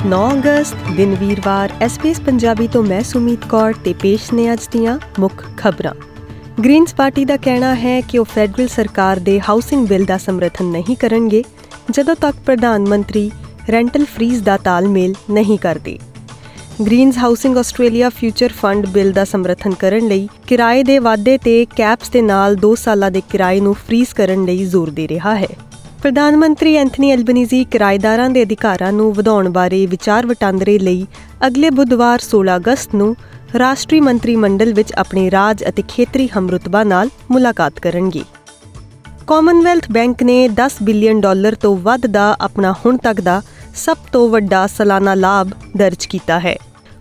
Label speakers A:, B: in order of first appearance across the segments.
A: 9 ਅਗਸਤ, ਦਿਨ ਵੀਰਵਾਰ ਐਸਪੀਐਸ ਪੰਜਾਬੀ ਤੋਂ ਮੈਂ ਸੁਮੀਤ ਕੌਰ ਤੇ ਪੇਸ਼ ਨੇ ਅੱਜ ਦੀਆਂ ਮੁੱਖ ਖਬਰਾਂ। ਗ੍ਰੀਨਸ ਪਾਰਟੀ ਦਾ ਕਹਿਣਾ ਹੈ ਕਿ ਉਹ ਫੈਡਰਲ ਸਰਕਾਰ ਦੇ ਹਾਊਸਿੰਗ ਬਿੱਲ ਦਾ ਸਮਰਥਨ ਨਹੀਂ ਕਰਨਗੇ, ਜਦੋਂ ਤੱਕ ਪ੍ਰਧਾਨ ਮੰਤਰੀ ਰੈਂਟਲ ਫ੍ਰੀਜ਼ ਦਾ ਤਾਲਮੇਲ ਨਹੀਂ ਕਰਦੇ। Greens housing Australia future fund bill ਦਾ ਸਮਰਥਨ ਕਰਨ ਲਈ ਕਿਰਾਏ ਦੇ ਵਾਧੇ ਤੇ ਕੈਪਸ ਦੇ ਨਾਲ 2 ਸਾਲਾਂ ਦੇ ਕਿਰਾਏ ਨੂੰ ਫ੍ਰੀਜ਼ ਕਰਨ ਲਈ ਜ਼ੋਰ ਦੇ ਰਿਹਾ ਹੈ। ਪ੍ਰਧਾਨ ਮੰਤਰੀ ਐਂਥਨੀ ਐਲਬਨੀਜ਼ੀ ਕਿਰਾਏਦਾਰਾਂ ਦੇ ਅਧਿਕਾਰਾਂ ਨੂੰ ਵਧਾਉਣ ਬਾਰੇ ਵਿਚਾਰ ਵਟਾਂਦਰੇ ਲਈ ਅਗਲੇ ਬੁੱਧਵਾਰ 16 ਅਗਸਤ ਨੂੰ ਰਾਸ਼ਟਰੀ ਮੰਤਰੀ ਮੰਡਲ ਵਿੱਚ ਆਪਣੇ ਰਾਜ ਅਤੇ ਖੇਤਰੀ ਹਮਰੁਤਬਾ ਨਾਲ ਮੁਲਾਕਾਤ ਕਰਨਗੇ। ਕਾਮਨਵੈਲਥ ਬੈਂਕ ਨੇ 10 ਬਿਲੀਅਨ ਡਾਲਰ ਤੋਂ ਵੱਧ ਦਾ ਆਪਣਾ ਹੁਣ ਤੱਕ ਦਾ ਸਭ ਤੋਂ ਵੱਡਾ ਸਾਲਾਨਾ ਲਾਭ ਦਰਜ ਕੀਤਾ ਹੈ।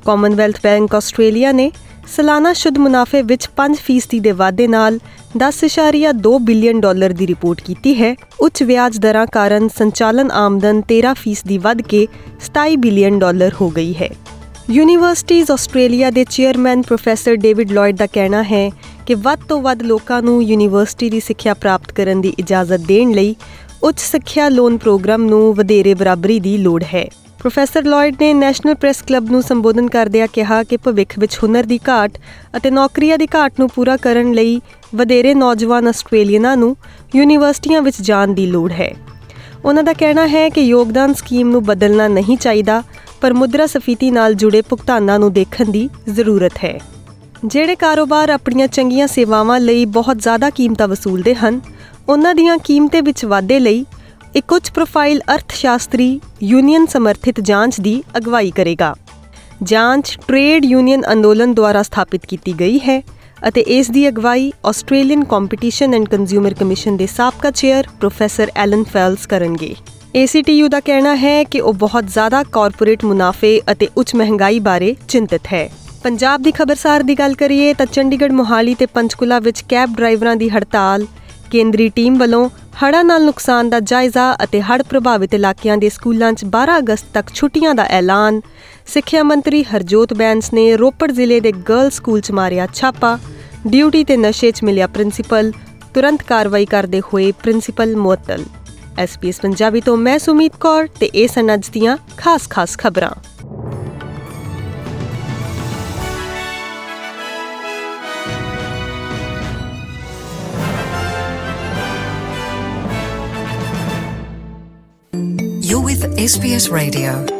A: ਕਾਮਨਵੈਲਥ ਬੈਂਕ ਆਸਟ੍ਰੇਲੀਆ ਨੇ ਸਾਲਾਨਾ ਸ਼ੁੱਧ ਮੁਨਾਫੇ ਵਿੱਚ 5% ਦੇ ਵਾਧੇ ਨਾਲ 10.2 ਬਿਲੀਅਨ ਡਾਲਰ ਦੀ ਰਿਪੋਰਟ ਕੀਤੀ ਹੈ। ਉੱਚ ਵਿਆਜ ਦਰਾਂ ਕਾਰਨ ਸੰਚਾਲਨ ਆਮਦਨ 13% ਦੀ ਵੱਧ ਕੇ 27 ਬਿਲੀਅਨ ਡਾਲਰ ਹੋ ਗਈ ਹੈ। ਯੂਨੀਵਰਸਿਟੀਜ਼ ਆਸਟ੍ਰੇਲੀਆ ਦੇ ਚੇਅਰਮੈਨ ਪ੍ਰੋਫੈਸਰ ਡੇਵਿਡ ਲਾਇਡ ਦਾ ਕਹਿਣਾ ਹੈ ਕਿ ਵੱਧ ਤੋਂ ਵੱਧ ਲੋਕਾਂ ਨੂੰ ਯੂਨੀਵਰਸਿਟੀ ਦੀ ਸਿੱਖਿਆ ਪ੍ਰਾਪਤ ਕਰਨ ਦੀ ਇਜਾਜ਼ਤ ਦੇਣ ਲਈ ਉੱਚ ਸਿੱਖਿਆ ਲੋਨ ਪ੍ਰੋਗਰਾਮ ਨੂੰ ਵਧੇਰੇ ਬਰਾਬਰੀ ਦੀ ਲੋੜ ਹੈ। ਪ੍ਰੋਫੈਸਰ ਲਾਇਡ ਨੇ ਨੈਸ਼ਨਲ ਪ੍ਰੈਸ ਕਲੱਬ ਨੂੰ ਸੰਬੋਧਨ ਕਰਦਿਆਂ ਕਿਹਾ ਕਿ ਭਵਿੱਖ ਵਿੱਚ ਹੁਨਰ ਦੀ ਘਾਟ ਅਤੇ ਨੌਕਰੀਆਂ ਦੀ ਘਾਟ ਨੂੰ ਪੂਰਾ ਕਰਨ ਲਈ ਵਧੇਰੇ ਨੌਜਵਾਨ ਆਸਟ੍ਰੇਲੀਅਨਾਂ ਨੂੰ ਯੂਨੀਵਰਸਿਟੀਆਂ ਵਿੱਚ ਜਾਣ ਦੀ ਲੋੜ ਹੈ। ਉਹਨਾਂ ਦਾ ਕਹਿਣਾ ਹੈ ਕਿ ਯੋਗਦਾਨ ਸਕੀਮ ਨੂੰ ਬਦਲਣਾ ਨਹੀਂ ਚਾਹੀਦਾ, ਪਰ ਮੁਦਰਾ ਸਫੀਤੀ ਨਾਲ ਜੁੜੇ ਭੁਗਤਾਨਾਂ ਨੂੰ ਦੇਖਣ ਦੀ ਜ਼ਰੂਰਤ ਹੈ। ਜਿਹੜੇ ਕਾਰੋਬਾਰ ਆਪਣੀਆਂ ਚੰਗੀਆਂ ਸੇਵਾਵਾਂ ਲਈ ਬਹੁਤ ਜ਼ਿਆਦਾ ਕੀਮਤਾਂ ਵਸੂਲਦੇ ਹਨ, ਉਹਨਾਂ ਦੀਆਂ ਕੀਮਤਾਂ ਵਿੱਚ ਵਾਧੇ ਲਈ ਇੱਕ ਉੱਚ ਪ੍ਰੋਫਾਈਲ ਅਰਥਸ਼ਾਸਤਰੀ ਯੂਨੀਅਨ ਸਮਰਥਿਤ ਜਾਂਚ ਦੀ ਅਗਵਾਈ ਕਰੇਗਾ। ਜਾਂਚ ਟ੍ਰੇਡ ਯੂਨੀਅਨ ਅੰਦੋਲਨ ਦੁਆਰਾ ਸਥਾਪਿਤ ਕੀਤੀ ਗਈ ਹੈ ਅਤੇ ਇਸ ਦੀ ਅਗਵਾਈ Australian competition and consumer commission ਦੇ ਸਾਬਕਾ ਚੇਅਰ ਪ੍ਰੋਫੈਸਰ ਐਲਨ ਫੈਲਸ ਕਰਨਗੇ। ACTU ਦਾ ਕਹਿਣਾ ਹੈ ਕਿ ਉਹ ਬਹੁਤ ਜ਼ਿਆਦਾ ਕਾਰਪੋਰੇਟ ਮੁਨਾਫੇ ਅਤੇ ਉੱਚ ਮਹਿੰਗਾਈ ਬਾਰੇ ਚਿੰਤਤ ਹੈ। ਪੰਜਾਬ ਦੀ ਖਬਰਸਾਰ ਦੀ ਗੱਲ ਕਰੀਏ ਤਾਂ ਚੰਡੀਗੜ੍ਹ ਮੋਹਾਲੀ ਤੇ ਪੰਚਕੁਲਾ ਵਿੱਚ ਕੈਬ ਡਰਾਈਵਰਾਂ ਦੀ ਹੜਤਾਲ, ਕੇਂਦਰੀ ਟੀਮ ਵੱਲੋਂ ਹੜ੍ਹਾਂ ਨਾਲ ਨੁਕਸਾਨ ਦਾ ਜਾਇਜ਼ਾ ਅਤੇ ਹੜ੍ਹ ਪ੍ਰਭਾਵਿਤ ਇਲਾਕਿਆਂ ਦੇ ਸਕੂਲਾਂ 'ਚ 12 ਅਗਸਤ ਤੱਕ ਛੁੱਟੀਆਂ ਦਾ ਐਲਾਨ। ਸਿੱਖਿਆ ਮੰਤਰੀ ਹਰਜੋਤ ਬੈਂਸ ਨੇ ਰੋਪੜ ਜ਼ਿਲ੍ਹੇ ਦੇ ਗਰਲ ਸਕੂਲ 'ਚ ਮਾਰਿਆ ਛਾਪਾ। ਡਿਊਟੀ ਤੇ ਨਸ਼ੇ 'ਚ ਮਿਲਿਆ ਪ੍ਰਿੰਸੀਪਲ। ਤੁਰੰਤ ਕਾਰਵਾਈ ਕਰਦੇ ਹੋਏ ਪ੍ਰਿੰਸੀਪਲ ਮੁਅੱਤਲ। ਐਸਪੀਐਸ ਪੰਜਾਬੀ ਤੋਂ ਮੈਂ ਸੁਮੀਤ ਕੌਰ ਤੇ ਇਹ ਸਨ ਅੱਜ ਦੀਆਂ ਖਾਸ-ਖਾਸ ਖਬਰਾਂ।
B: With SBS Radio.